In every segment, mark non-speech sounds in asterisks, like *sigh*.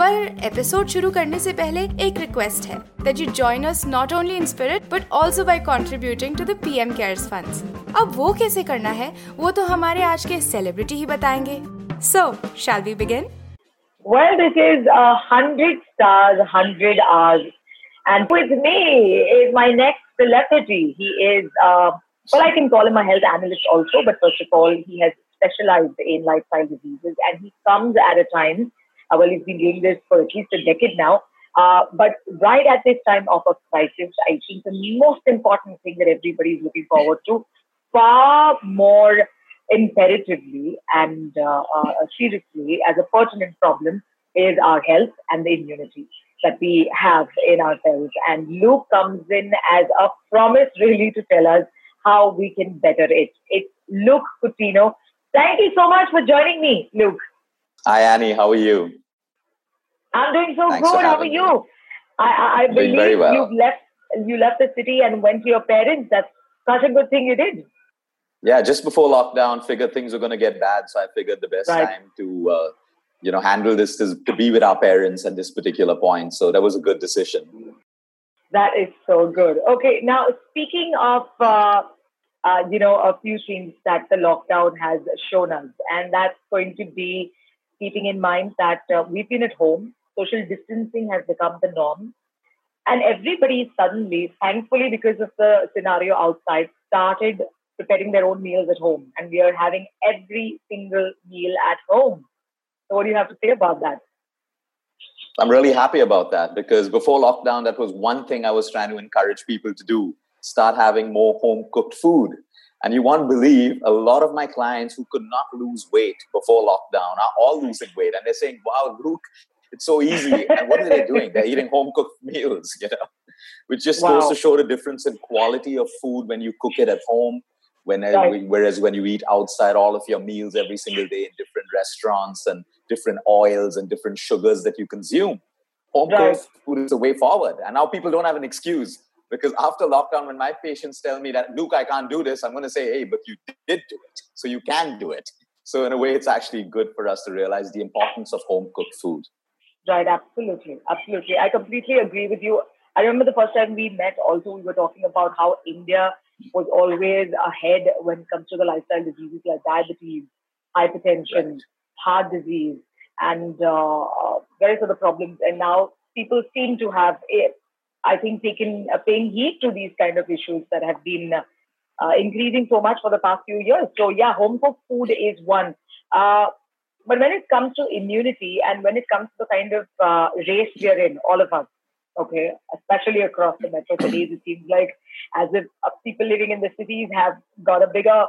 पर एपिसोड शुरू करने से पहले एक रिक्वेस्ट है that you join us not only in spirit but also by contributing to the PM CARES funds अब वो कैसे करना है वो तो हमारे आज के सेलिब्रिटी ही बताएँगे। So shall we begin well this is 100 stars 100 hours and with me is my next celebrity he is Well, I can call him a health analyst also, but first of all, he has specialized in lifestyle diseases and he comes at a time Well, he's been doing this for at least a decade now. Uh, but right at this time of a crisis, I think the most important thing that everybody is looking forward to, far more imperatively and uh, uh, seriously as a pertinent problem, is our health and the immunity that we have in ourselves. And Luke comes in as a promise, really, to tell us how we can better it. It's Luke Coutinho. Thank you so much for joining me, Luke. Hi, Annie. How are you? I'm doing so Thanks good. How are you? me. I, I, Doing believe well. you've left you left the city and went to your parents. That's such a good thing you did. Yeah, just before lockdown, figured things were going to get bad, so I figured the best Right. time to, uh, you know, handle this is to be with our parents at this particular point. So that was a good decision. That is so good. Okay, now speaking of uh, uh, you know a few things that the lockdown has shown us, and that's going to be keeping in mind that uh, we've been at home, social distancing has become the norm, and everybody suddenly, thankfully because of the scenario outside, started preparing their own meals at home, and we are having every single meal at home. So, what do you have to say about that? I'm really happy about that because before lockdown, that was one thing I was trying to encourage people to do start having more home cooked food. And you won't believe a lot of my clients who could not lose weight before lockdown are all losing weight. And they're saying, wow, Luke, it's so easy. And what are they doing? They're eating home cooked *laughs* meals, you know, which just goes to show the difference in quality of food when you cook it at home. When, Right. Whereas when you eat outside all of your meals every single day in different restaurants and different oils and different sugars that you consume, home Right. cooked food is the way forward. And now people don't have an excuse because after lockdown, when my patients tell me that, Luke, I can't do this, I'm going to say, hey, but you did do it. So you can do it. So in a way, it's actually good for us to realize the importance of home cooked food. Right, absolutely. Absolutely. I completely agree with you. I remember the first time we met, also, we were talking about how India was always ahead when it comes to the lifestyle diseases like diabetes, hypertension, Right. heart disease, and uh, various other problems. And now people seem to have, eh, I think, taken uh, paying heed to these kind of issues that have been uh, increasing so much for the past few years. So, yeah, home cooked food is one. Uh, but when it comes to immunity and when it comes to the kind of uh, race we are in, all of us, okay, especially across the metro cities, it seems like as if uh, people living in the cities have got a bigger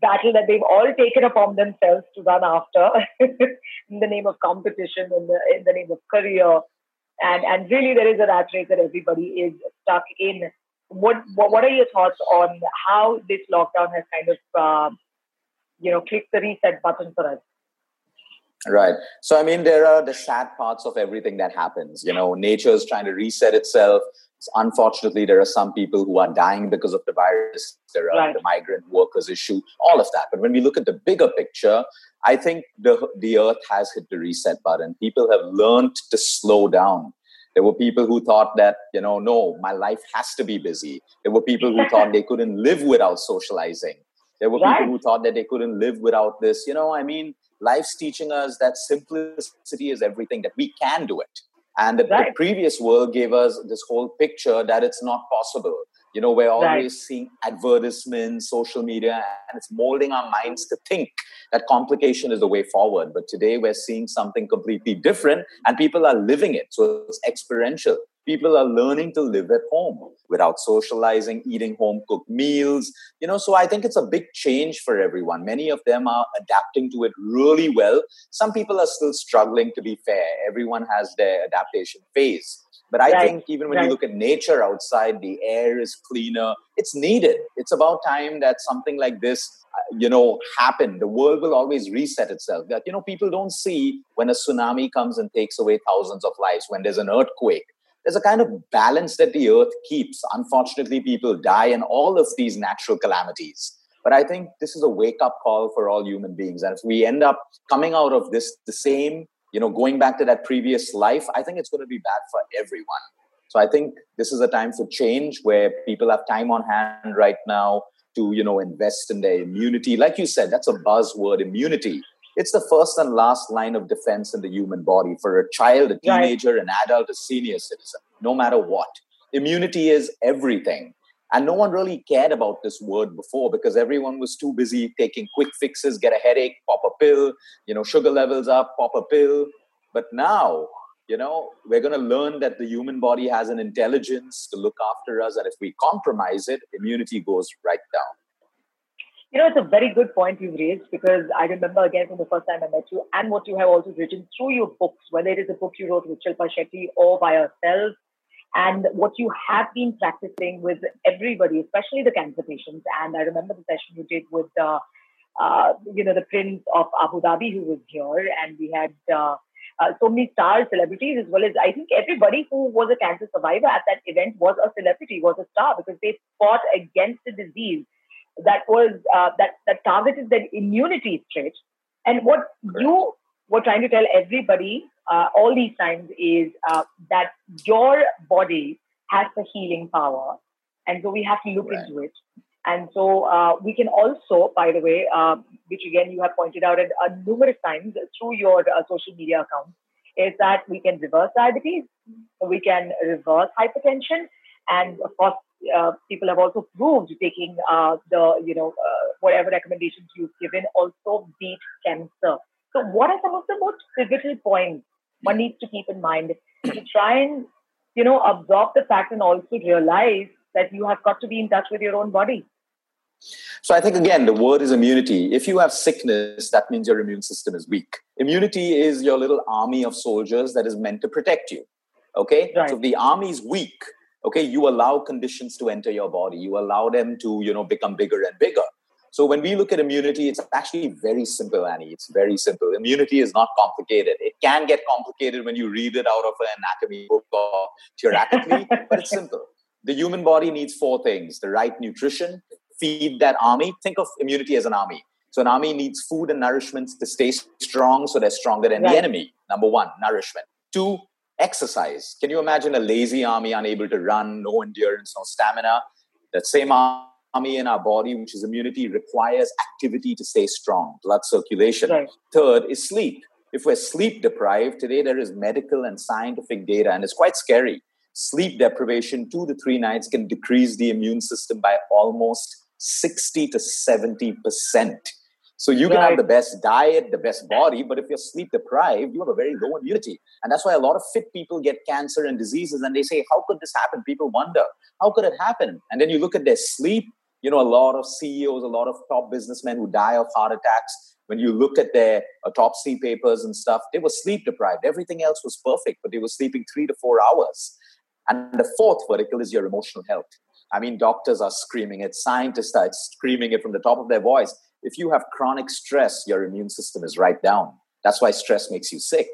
battle that they've all taken upon themselves to run after *laughs* in the name of competition, in the, in the name of career. And, and really, there is a rat race that everybody is stuck in. What, what, what are your thoughts on how this lockdown has kind of, uh, you know, clicked the reset button for us? Right. So, I mean, there are the sad parts of everything that happens. You know, nature is trying to reset itself. Unfortunately, there are some people who are dying because of the virus. There are Right. the migrant workers issue, all of that. But when we look at the bigger picture, I think the, the earth has hit the reset button. People have learned to slow down. There were people who thought that, you know, no, my life has to be busy. There were people who thought they couldn't live without socializing. There were people who thought that they couldn't live without this. You know, I mean, life's teaching us that simplicity is everything, that we can do it. And the, Right. the previous world gave us this whole picture that it's not possible. You know, we're always Right. seeing advertisements, social media, and it's molding our minds to think that complication is the way forward. But today we're seeing something completely different, and people are living it. So it's experiential. People are learning to live at home without socializing, eating home cooked meals. You know, so I think it's a big change for everyone. Many of them are adapting to it really well. Some people are still struggling, to be fair. Everyone has their adaptation phase. But I Right, think even when right. you look at nature outside, the air is cleaner. It's needed. It's about time that something like this, uh, you know, happen. The world will always reset itself. That you know, people don't see when a tsunami comes and takes away thousands of lives. When there's an earthquake, there's a kind of balance that the earth keeps. Unfortunately, people die in all of these natural calamities. But I think this is a wake up call for all human beings. And if we end up coming out of this the same, you know, going back to that previous life, I think it's going to be bad for everyone. So I think this is a time for change where people have time on hand right now to, you know, invest in their immunity. Like you said, that's a buzzword, immunity. It's the first and last line of defense in the human body for a child, a Right. teenager, an adult, a senior citizen, no matter what. Immunity is everything. And no one really cared about this word before because everyone was too busy taking quick fixes, get a headache, pop a pill, you know, sugar levels up, pop a pill. But now, you know, we're going to learn that the human body has an intelligence to look after us. And if we compromise it, immunity goes right down. You know, it's a very good point you've raised because I remember again from the first time I met you and what you have also written through your books, whether it is a book you wrote with Shilpa Shetty or by yourself, and what you have been practicing with everybody, especially the cancer patients. And I remember the session you did with, uh, uh, you know, the Prince of Abu Dhabi who was here, and we had uh, uh, so many star celebrities as well as I think everybody who was a cancer survivor at that event was a celebrity, was a star because they fought against the disease that was uh, that that targeted their immunity trait. And what you were trying to tell everybody uh, all these times is uh, that your body has the healing power, and so we have to look Right. into it. And so uh, we can also, by the way, uh, which again you have pointed out at, uh, numerous times through your uh, social media accounts, is that we can reverse diabetes, we can reverse hypertension, and of course, uh, people have also proved taking uh, the you know uh, whatever recommendations you've given also beat cancer. So, what are some of the most pivotal points one needs to keep in mind to try and you know absorb the fact and also realize that you have got to be in touch with your own body. So I think again, the word is immunity. If you have sickness, that means your immune system is weak. Immunity is your little army of soldiers that is meant to protect you. Okay? Right. So if the army is weak, okay, you allow conditions to enter your body. You allow them to, you know, become bigger and bigger. So when we look at immunity, it's actually very simple, Annie. It's very simple. Immunity is not complicated. It can get complicated when you read it out of an anatomy book or theoretically, *laughs* but it's simple. The human body needs four things: the right nutrition, feed that army. Think of immunity as an army. So an army needs food and nourishment to stay strong, so they're stronger than Right. the enemy. Number one, nourishment. Two, exercise. Can you imagine a lazy army unable to run, no endurance, no stamina? That same army in our body, which is immunity, requires activity to stay strong, blood circulation. Right. Third is sleep. If we're sleep deprived, today there is medical and scientific data, and it's quite scary. Sleep deprivation, two to three nights, can decrease the immune system by almost 60 to 70%. So you can Right. have the best diet, the best body, but if you're sleep deprived, you have a very low immunity. And that's why a lot of fit people get cancer and diseases, and they say, How could this happen? People wonder, How could it happen? And then you look at their sleep, you know, a lot of CEOs, a lot of top businessmen who die of heart attacks. When you look at their uh, autopsy papers and stuff, they were sleep deprived. Everything else was perfect, but they were sleeping three to four hours. And the fourth vertical is your emotional health. I mean, doctors are screaming it, scientists are screaming it from the top of their voice. If you have chronic stress, your immune system is right down. That's why stress makes you sick.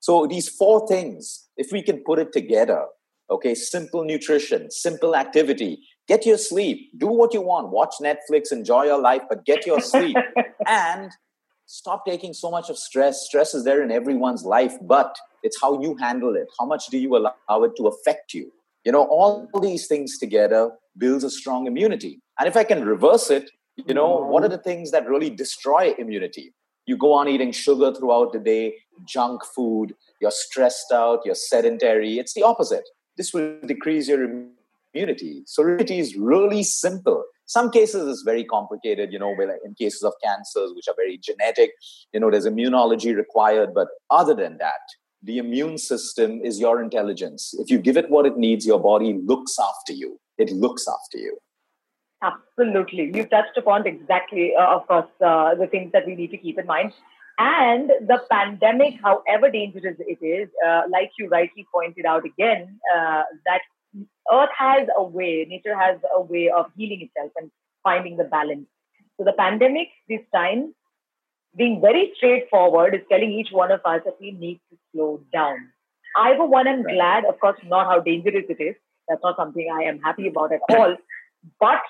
So, these four things, if we can put it together, okay, simple nutrition, simple activity, get your sleep, do what you want, watch Netflix, enjoy your life, but get your sleep. *laughs* and stop taking so much of stress. Stress is there in everyone's life, but it's how you handle it. How much do you allow it to affect you? You know, all these things together builds a strong immunity. And if I can reverse it, you know, what are the things that really destroy immunity? You go on eating sugar throughout the day, junk food, you're stressed out, you're sedentary. It's the opposite. This will decrease your immunity. So immunity is really simple. Some cases it's very complicated, you know, in cases of cancers, which are very genetic, you know, there's immunology required. But other than that, the immune system is your intelligence. If you give it what it needs, your body looks after you. It looks after you. Absolutely. You've touched upon exactly, uh, of course, uh, the things that we need to keep in mind. And the pandemic, however dangerous it is, uh, like you rightly pointed out again, uh, that Earth has a way, nature has a way of healing itself and finding the balance. So the pandemic this time, being very straightforward, is telling each one of us that we need to slow down. I, for one, am glad, of course, not how dangerous it is. That's not something I am happy about at all. But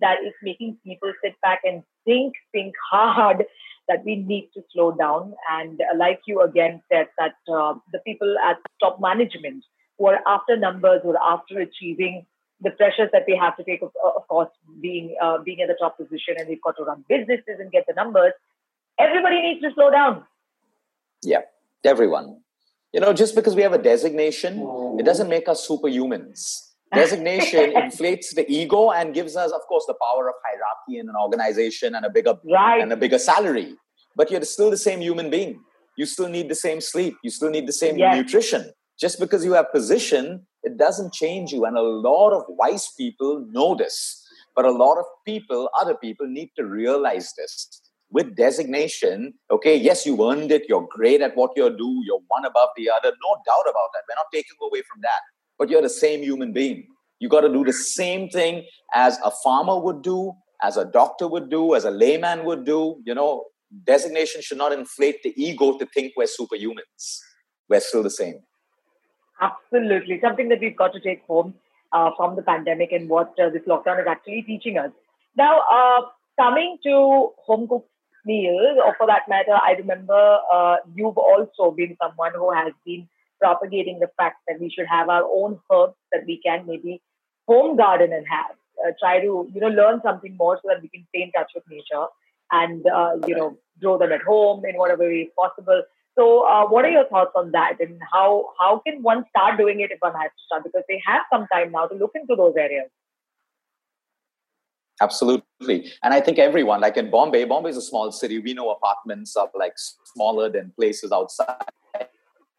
that is making people sit back and think, think hard that we need to slow down. And uh, like you again said, that uh, the people at top management who are after numbers, who are after achieving the pressures that they have to take, of, of course, being uh, being at the top position, and they've got to run businesses and get the numbers. Everybody needs to slow down. Yeah, everyone. You know, just because we have a designation, it doesn't make us superhumans. *laughs* Designation inflates the ego and gives us, of course, the power of hierarchy in an organization and a bigger right. and a bigger salary. But you're still the same human being. You still need the same sleep. You still need the same Yes. nutrition. Just because you have position, it doesn't change you. And a lot of wise people know this. But a lot of people, other people, need to realize this. With designation, okay, yes, you earned it. You're great at what you do. You're one above the other. No doubt about that. We're not taking away from that. But you're the same human being. You got to do the same thing as a farmer would do, as a doctor would do, as a layman would do. You know, designation should not inflate the ego to think we're superhumans. We're still the same. Absolutely. Something that we've got to take home uh, from the pandemic and what uh, this lockdown is actually teaching us. Now, uh, coming to home cooked meals, or for that matter, I remember uh, you've also been someone who has been propagating the fact that we should have our own herbs that we can maybe home garden and have. Uh, try to you know learn something more so that we can stay in touch with nature and uh, you know grow them at home in whatever way possible. So, uh, what are your thoughts on that, and how how can one start doing it if one has to start? Because they have some time now to look into those areas. Absolutely. And I think everyone, like in Bombay, Bombay is a small city. We know apartments are like smaller than places outside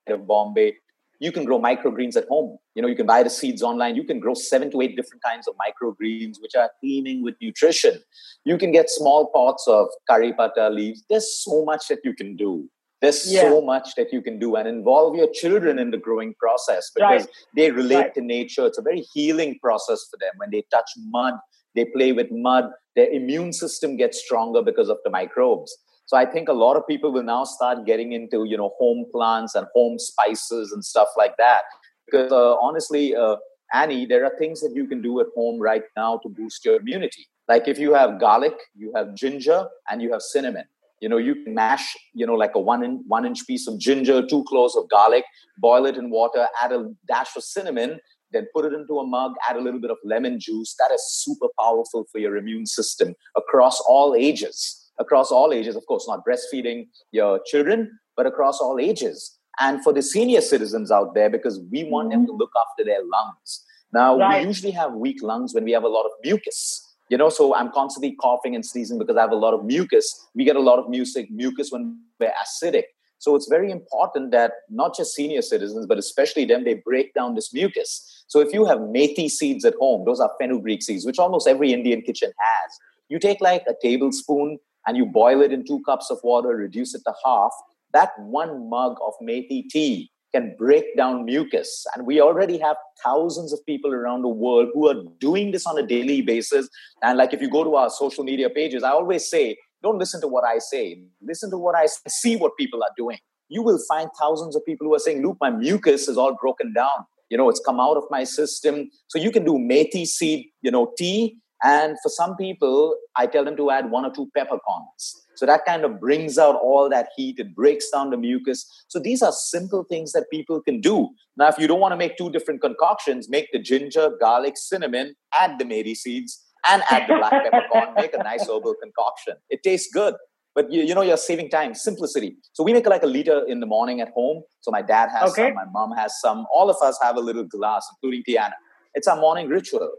of Bombay. You can grow microgreens at home. You know, you can buy the seeds online. You can grow seven to eight different kinds of microgreens, which are teeming with nutrition. You can get small pots of curry pata leaves. There's so much that you can do. There's Yeah. so much that you can do and involve your children in the growing process because Right. they relate Right. to nature. It's a very healing process for them. When they touch mud, they play with mud, their immune system gets stronger because of the microbes. So I think a lot of people will now start getting into, you know, home plants and home spices and stuff like that. Because uh, honestly, uh, Annie, there are things that you can do at home right now to boost your immunity. Like if you have garlic, you have ginger, and you have cinnamon. You know, you can mash, you know, like a one in, one inch piece of ginger, two cloves of garlic, boil it in water, add a dash of cinnamon, then put it into a mug, add a little bit of lemon juice. That is super powerful for your immune system across all ages. Across all ages, of course, not breastfeeding your children, but across all ages. And for the senior citizens out there, because we want them mm-hmm. to look after their lungs. Now, Right. we usually have weak lungs when we have a lot of mucus. You know, so I'm constantly coughing and sneezing because I have a lot of mucus. We get a lot of music, mucus when we're acidic. So it's very important that not just senior citizens, but especially them, they break down this mucus. So if you have methi seeds at home, those are fenugreek seeds, which almost every Indian kitchen has. You take like a tablespoon and you boil it in two cups of water, reduce it to half. That one mug of methi tea can break down mucus. And we already have thousands of people around the world who are doing this on a daily basis. And like if you go to our social media pages, I always say, don't listen to what I say. Listen to what I see what people are doing. You will find thousands of people who are saying, look, my mucus is all broken down. You know, it's come out of my system. So you can do methi seed, you know, tea. And for some people, I tell them to add one or two peppercorns. So that kind of brings out all that heat. It breaks down the mucus. So these are simple things that people can do. Now, if you don't want to make two different concoctions, make the ginger, garlic, cinnamon, add the methi seeds, and add the black peppercorn. *laughs* Make a nice herbal concoction. It tastes good. but you, you know you're saving time simplicity so we make like a liter in the morning at home so my dad has okay. some my mom has some all of us have a little glass including tiana it's our morning ritual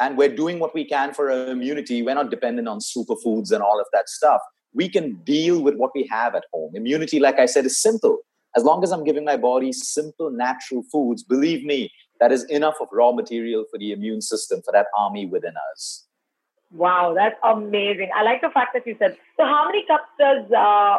and we're doing what we can for our immunity we're not dependent on superfoods and all of that stuff we can deal with what we have at home immunity like i said is simple as long as i'm giving my body simple natural foods believe me that is enough of raw material for the immune system for that army within us Wow, that's amazing. I like the fact that you said. So, how many cups does uh,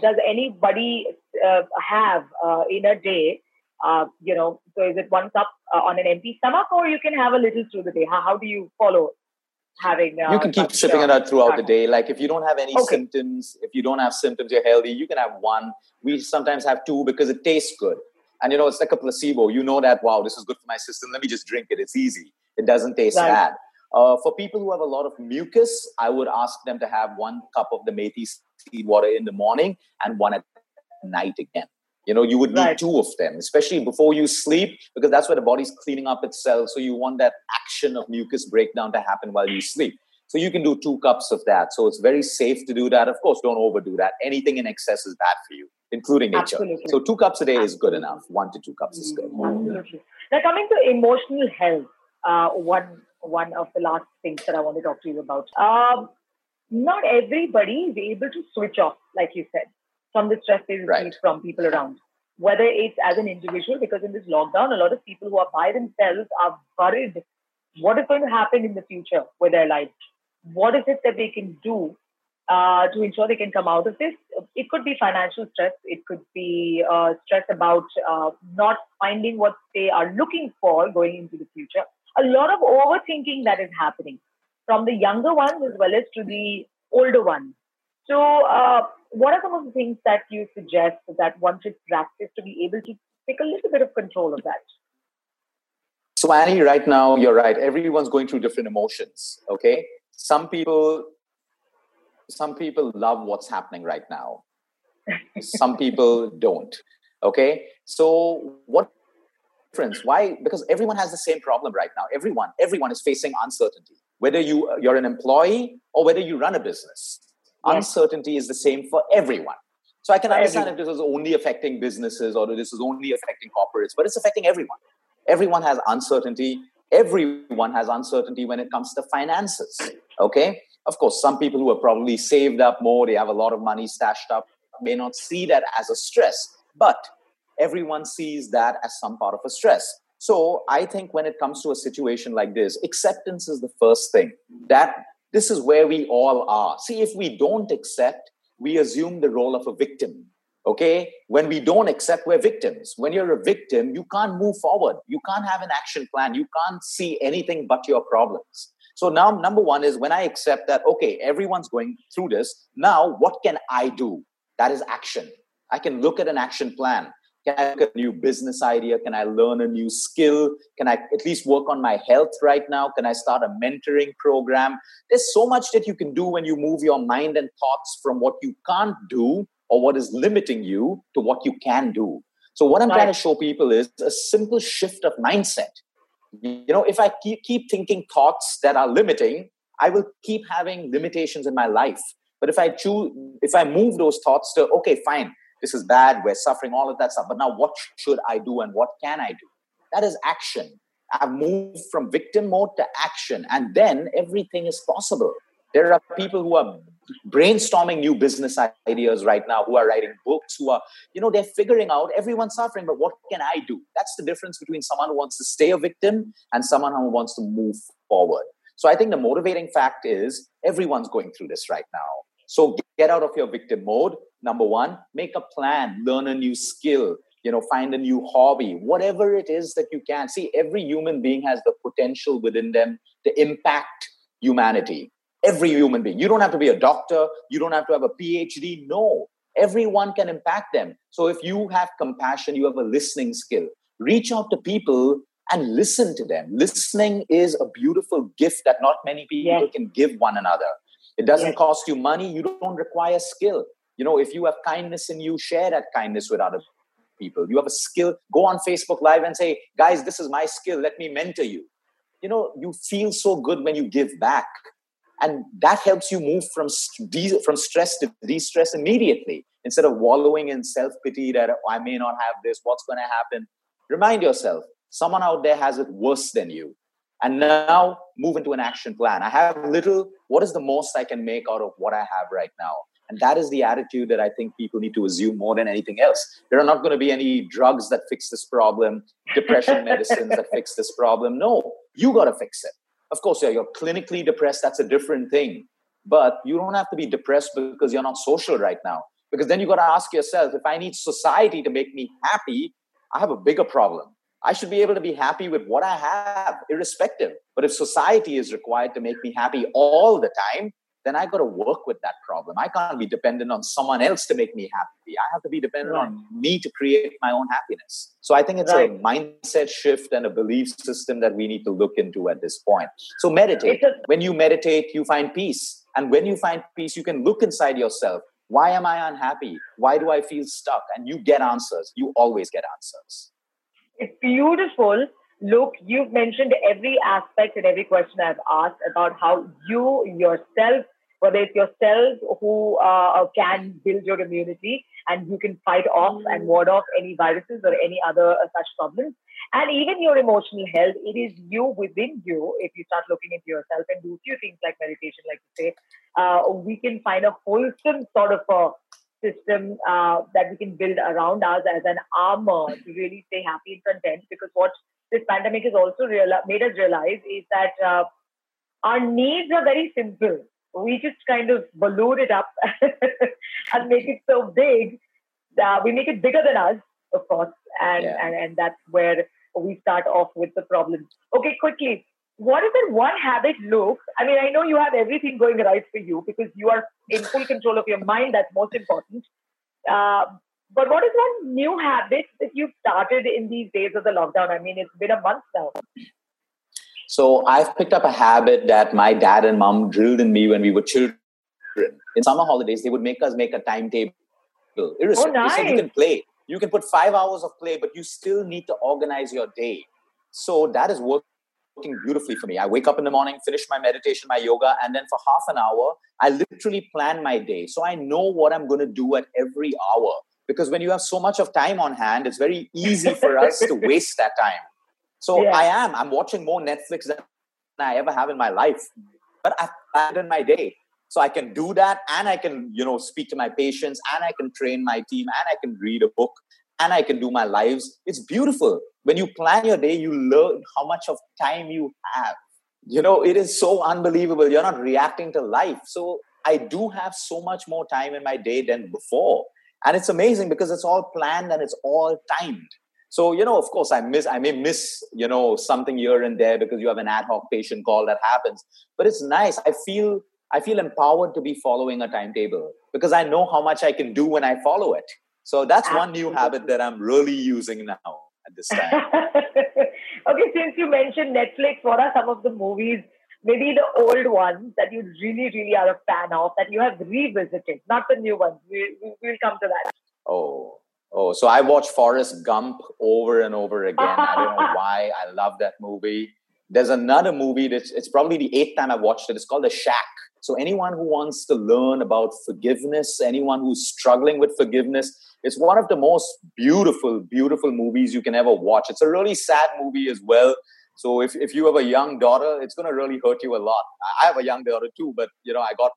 does anybody uh, have uh, in a day? Uh, you know, so is it one cup uh, on an empty stomach, or you can have a little through the day? How, how do you follow having? Uh, you can keep sipping it out throughout the day. Like if you don't have any okay. symptoms, if you don't have symptoms, you're healthy. You can have one. We sometimes have two because it tastes good, and you know it's like a placebo. You know that wow, this is good for my system. Let me just drink it. It's easy. It doesn't taste right. bad uh, for people who have a lot of mucus, I would ask them to have one cup of the methi seed water in the morning and one at night again. You know, you would need right. two of them, especially before you sleep, because that's where the body's cleaning up itself. So you want that action of mucus breakdown to happen while you sleep. So you can do two cups of that. So it's very safe to do that. Of course, don't overdo that. Anything in excess is bad for you, including nature. Absolutely. So two cups a day is good enough. One to two cups is good. Absolutely. Now coming to emotional health, uh, one one of the last things that I want to talk to you about. Um, not everybody is able to switch off, like you said, from the stress they receive right. from people around. Whether it's as an individual, because in this lockdown, a lot of people who are by themselves are worried what is going to happen in the future with their lives. What is it that they can do uh, to ensure they can come out of this? It could be financial stress. It could be uh, stress about uh, not finding what they are looking for going into the future a lot of overthinking that is happening from the younger ones as well as to the older ones. So, uh, what are some of the things that you suggest that one should practice to be able to take a little bit of control of that? So, Annie, right now, you're right. Everyone's going through different emotions. Okay, some people, some people love what's happening right now. some people don't. Okay, so what difference. Why? Because everyone has the same problem right now. Everyone, everyone is facing uncertainty. Whether you you're an employee or whether you run a business, yes. uncertainty is the same for everyone. So I can understand everyone. if this is only affecting businesses or this is only affecting corporates, but it's affecting everyone. Everyone has uncertainty. Everyone has uncertainty when it comes to finances. Okay. Of course, some people who are probably saved up more, they have a lot of money stashed up, may not see that as a stress. But everyone sees that as some part of a stress. So I think when it comes to a situation like this, acceptance is the first thing. That this is where we all are. See, if we don't accept, we assume the role of a victim. Okay? When we don't accept, we're victims. When you're a victim, you can't move forward. You can't have an action plan. You can't see anything but your problems. So now, number one is when I accept that, okay, everyone's going through this. Now, what can I do? That is action. I can look at an action plan. Can I at a new business idea? Can I learn a new skill? Can I at least work on my health right now? Can I start a mentoring program? There's so much that you can do when you move your mind and thoughts from what you can't do or what is limiting you to what you can do. So, what I'm right. trying to show people is a simple shift of mindset. You know, if I keep, keep thinking thoughts that are limiting, I will keep having limitations in my life. But if I choose, if I move those thoughts to, okay, fine, this is bad, we're suffering, all of that stuff. But now, what should I do and what can I do? That is action. I've moved from victim mode to action, and then everything is possible. There are people who are brainstorming new business ideas right now, who are writing books, who are, you know, they're figuring out everyone's suffering, but what can I do? That's the difference between someone who wants to stay a victim and someone who wants to move forward. So I think the motivating fact is everyone's going through this right now. So get out of your victim mode. Number one, make a plan, learn a new skill, you know, find a new hobby, whatever it is that you can. See, every human being has the potential within them to impact humanity. Every human being. You don't have to be a doctor, you don't have to have a PhD. No, everyone can impact them. So if you have compassion, you have a listening skill, reach out to people and listen to them. Listening is a beautiful gift that not many people yes. can give one another. It doesn't yes. cost you money. You don't require skill. You know, if you have kindness in you, share that kindness with other people. You have a skill, go on Facebook Live and say, guys, this is my skill. Let me mentor you. You know, you feel so good when you give back. and that helps you move from de- from stress to de-stress immediately instead of wallowing in self-pity that oh, i may not have this what's going to happen remind yourself someone out there has it worse than you and now move into an action plan i have little what is the most i can make out of what i have right now and that is the attitude that i think people need to assume more than anything else there are not going to be any drugs that fix this problem depression *laughs* medicines that fix this problem no you got to fix it of course, yeah, you're clinically depressed. That's a different thing. But you don't have to be depressed because you're not social right now. Because then you got to ask yourself if I need society to make me happy, I have a bigger problem. I should be able to be happy with what I have, irrespective. But if society is required to make me happy all the time, then I got to work with that problem. I can't be dependent on someone else to make me happy. I have to be dependent right. on me to create my own happiness. So I think it's right. a mindset shift and a belief system that we need to look into at this point. So meditate. When you meditate, you find peace. And when you find peace, you can look inside yourself. Why am I unhappy? Why do I feel stuck? And you get answers. You always get answers. It's beautiful look, you've mentioned every aspect and every question I've asked about how you yourself, whether it's yourself who uh, can build your immunity and you can fight off and ward off any viruses or any other uh, such problems, and even your emotional health, it is you within you. If you start looking into yourself and do a few things like meditation, like you say, uh, we can find a wholesome sort of a system uh, that we can build around us as an armor to really stay happy and content. Because what this pandemic has also real- made us realize is that uh, our needs are very simple. We just kind of balloon it up *laughs* and make it so big. that we make it bigger than us, of course, and, yeah. and and that's where we start off with the problem. Okay, quickly, what is that one habit look? I mean, I know you have everything going right for you because you are in full control of your mind. That's most important. Uh, but what is one new habit that you've started in these days of the lockdown? I mean, it's been a month now. So I've picked up a habit that my dad and mom drilled in me when we were children. In summer holidays, they would make us make a timetable. Irrespective, oh, nice. you can play. You can put five hours of play, but you still need to organize your day. So that is working beautifully for me. I wake up in the morning, finish my meditation, my yoga, and then for half an hour, I literally plan my day. So I know what I'm going to do at every hour because when you have so much of time on hand it's very easy for us to *laughs* waste that time so yeah. i am i'm watching more netflix than i ever have in my life but i've planned in my day so i can do that and i can you know speak to my patients and i can train my team and i can read a book and i can do my lives. It's beautiful. When you plan your day you learn how much of time you have. You know it is so unbelievable. You're not reacting to life. So i do have so much more time in my day than before. And it's amazing because it's all planned and it's all timed. So you know of course i miss i may miss you know something here and there because you have an ad hoc patient call that happens. But it's nice. I feel i feel empowered to be following a timetable because i know how much i can do when i follow it so that's Absolutely. one new habit that i'm really using now at this time *laughs* okay since you mentioned netflix what are some of the movies maybe the old ones that you really, really are a fan of that you have revisited, not the new ones. We, we'll come to that. Oh, oh, so I watched Forrest Gump over and over again. I don't know *laughs* why. I love that movie. There's another movie that's it's probably the eighth time I've watched it. It's called The Shack. So anyone who wants to learn about forgiveness, anyone who's struggling with forgiveness, it's one of the most beautiful, beautiful movies you can ever watch. It's a really sad movie as well so if, if you have a young daughter, it's going to really hurt you a lot. I have a young daughter too, but you know, I got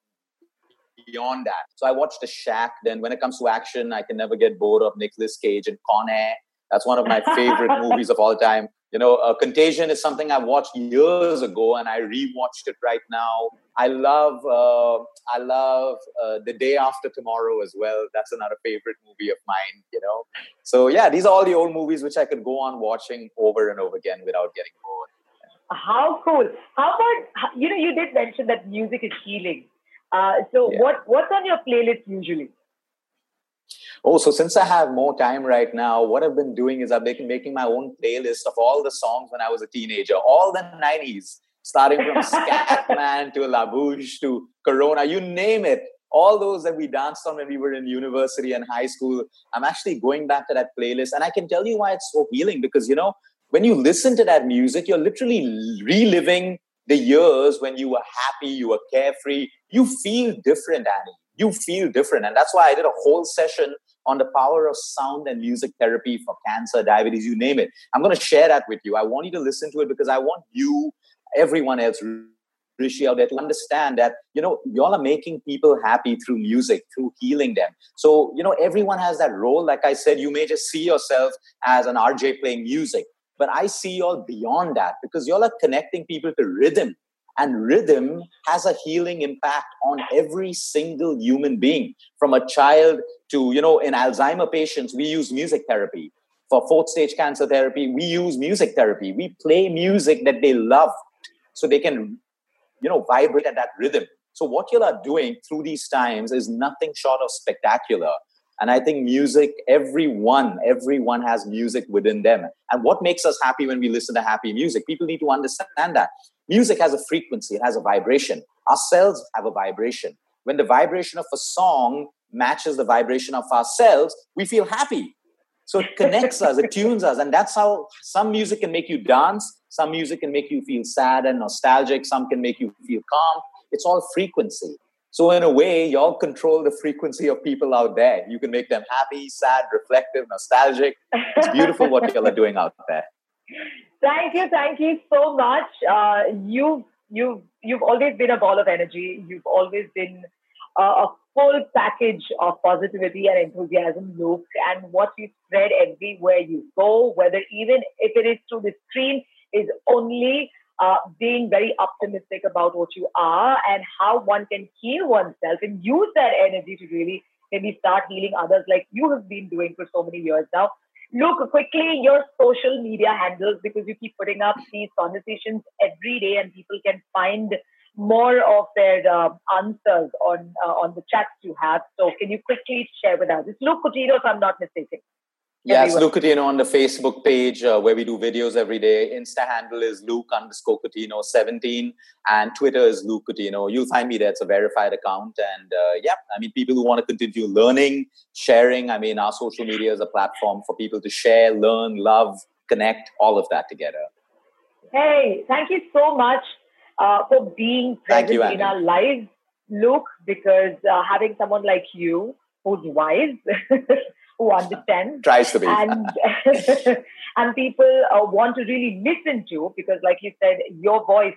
beyond that. So I watched The Shack. Then when it comes to action, I can never get bored of Nicolas Cage and Con Air. That's one of my favorite *laughs* movies of all time. You know, uh, Contagion is something I watched years ago, and I rewatched it right now. I love, uh, I love uh, The Day After Tomorrow as well. That's another favorite movie of mine. You know, so yeah, these are all the old movies which I could go on watching over and over again without getting bored. How cool! How about you know? You did mention that music is healing. Uh, so yeah. what what's on your playlist usually? Oh, so since I have more time right now, what I've been doing is I've been making my own playlist of all the songs when I was a teenager, all the 90s, starting from *laughs* Scatman to La Bouche to Corona, you name it. All those that we danced on when we were in university and high school. I'm actually going back to that playlist. And I can tell you why it's so healing because, you know, when you listen to that music, you're literally reliving the years when you were happy, you were carefree, you feel different, Annie. You feel different. And that's why I did a whole session on the power of sound and music therapy for cancer, diabetes, you name it. I'm going to share that with you. I want you to listen to it because I want you, everyone else, Rishi out there to understand that, you know, y'all are making people happy through music, through healing them. So, you know, everyone has that role. Like I said, you may just see yourself as an RJ playing music, but I see y'all beyond that because y'all are connecting people to rhythm. And rhythm has a healing impact on every single human being, from a child to, you know, in Alzheimer patients, we use music therapy. For fourth stage cancer therapy, we use music therapy. We play music that they love so they can you know, vibrate at that rhythm. So what you are doing through these times is nothing short of spectacular. And I think music, everyone, everyone has music within them. And what makes us happy when we listen to happy music? People need to understand that. Music has a frequency, it has a vibration. Our cells have a vibration. When the vibration of a song matches the vibration of our cells, we feel happy. So it connects us, it tunes us. And that's how some music can make you dance, some music can make you feel sad and nostalgic, some can make you feel calm. It's all frequency. So, in a way, y'all control the frequency of people out there. You can make them happy, sad, reflective, nostalgic. It's beautiful what y'all are doing out there. Thank you, thank you so much. Uh, you, you, you've always been a ball of energy. You've always been uh, a full package of positivity and enthusiasm, Luke, and what you spread everywhere you go, whether even if it is through the screen, is only uh, being very optimistic about what you are and how one can heal oneself and use that energy to really maybe start healing others like you have been doing for so many years now. Look quickly your social media handles because you keep putting up these conversations every day and people can find more of their uh, answers on uh, on the chats you have. So can you quickly share with us? It's Luke Coutinho, if I'm not mistaken. Yes, Luke Coutinho on the Facebook page uh, where we do videos every day. Insta handle is Luke underscore Coutinho 17 and Twitter is Luke Coutinho. You'll find me there. It's a verified account. And uh, yeah, I mean, people who want to continue learning, sharing. I mean, our social media is a platform for people to share, learn, love, connect, all of that together. Hey, thank you so much uh, for being present you, in our lives, Luke, because uh, having someone like you who's wise, *laughs* who understands, *laughs* tries to be, and *laughs* and people uh, want to really listen to, because, like you said, your voice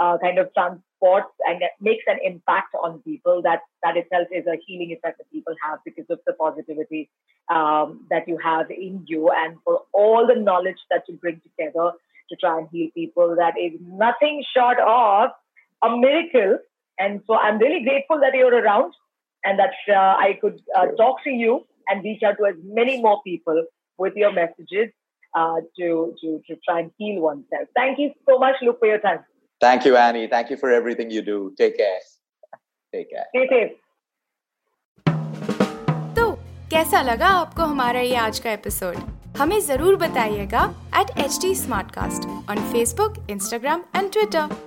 uh, kind of transports and makes an impact on people. That that itself is a healing effect that people have because of the positivity um, that you have in you, and for all the knowledge that you bring together to try and heal people. That is nothing short of a miracle. And so I'm really grateful that you're around and that uh, I could uh, talk to you and reach out to as many more people with your messages uh, to, to, to try and heal oneself. Thank you so much, Luke, for your time. Thank you, Annie. Thank you for everything you do. Take care. Take care. Stay safe. तो कैसा लगा आपको हमारा ये आज का episode हमें जरूर बताइएगा at H T smart cast on Facebook Instagram and Twitter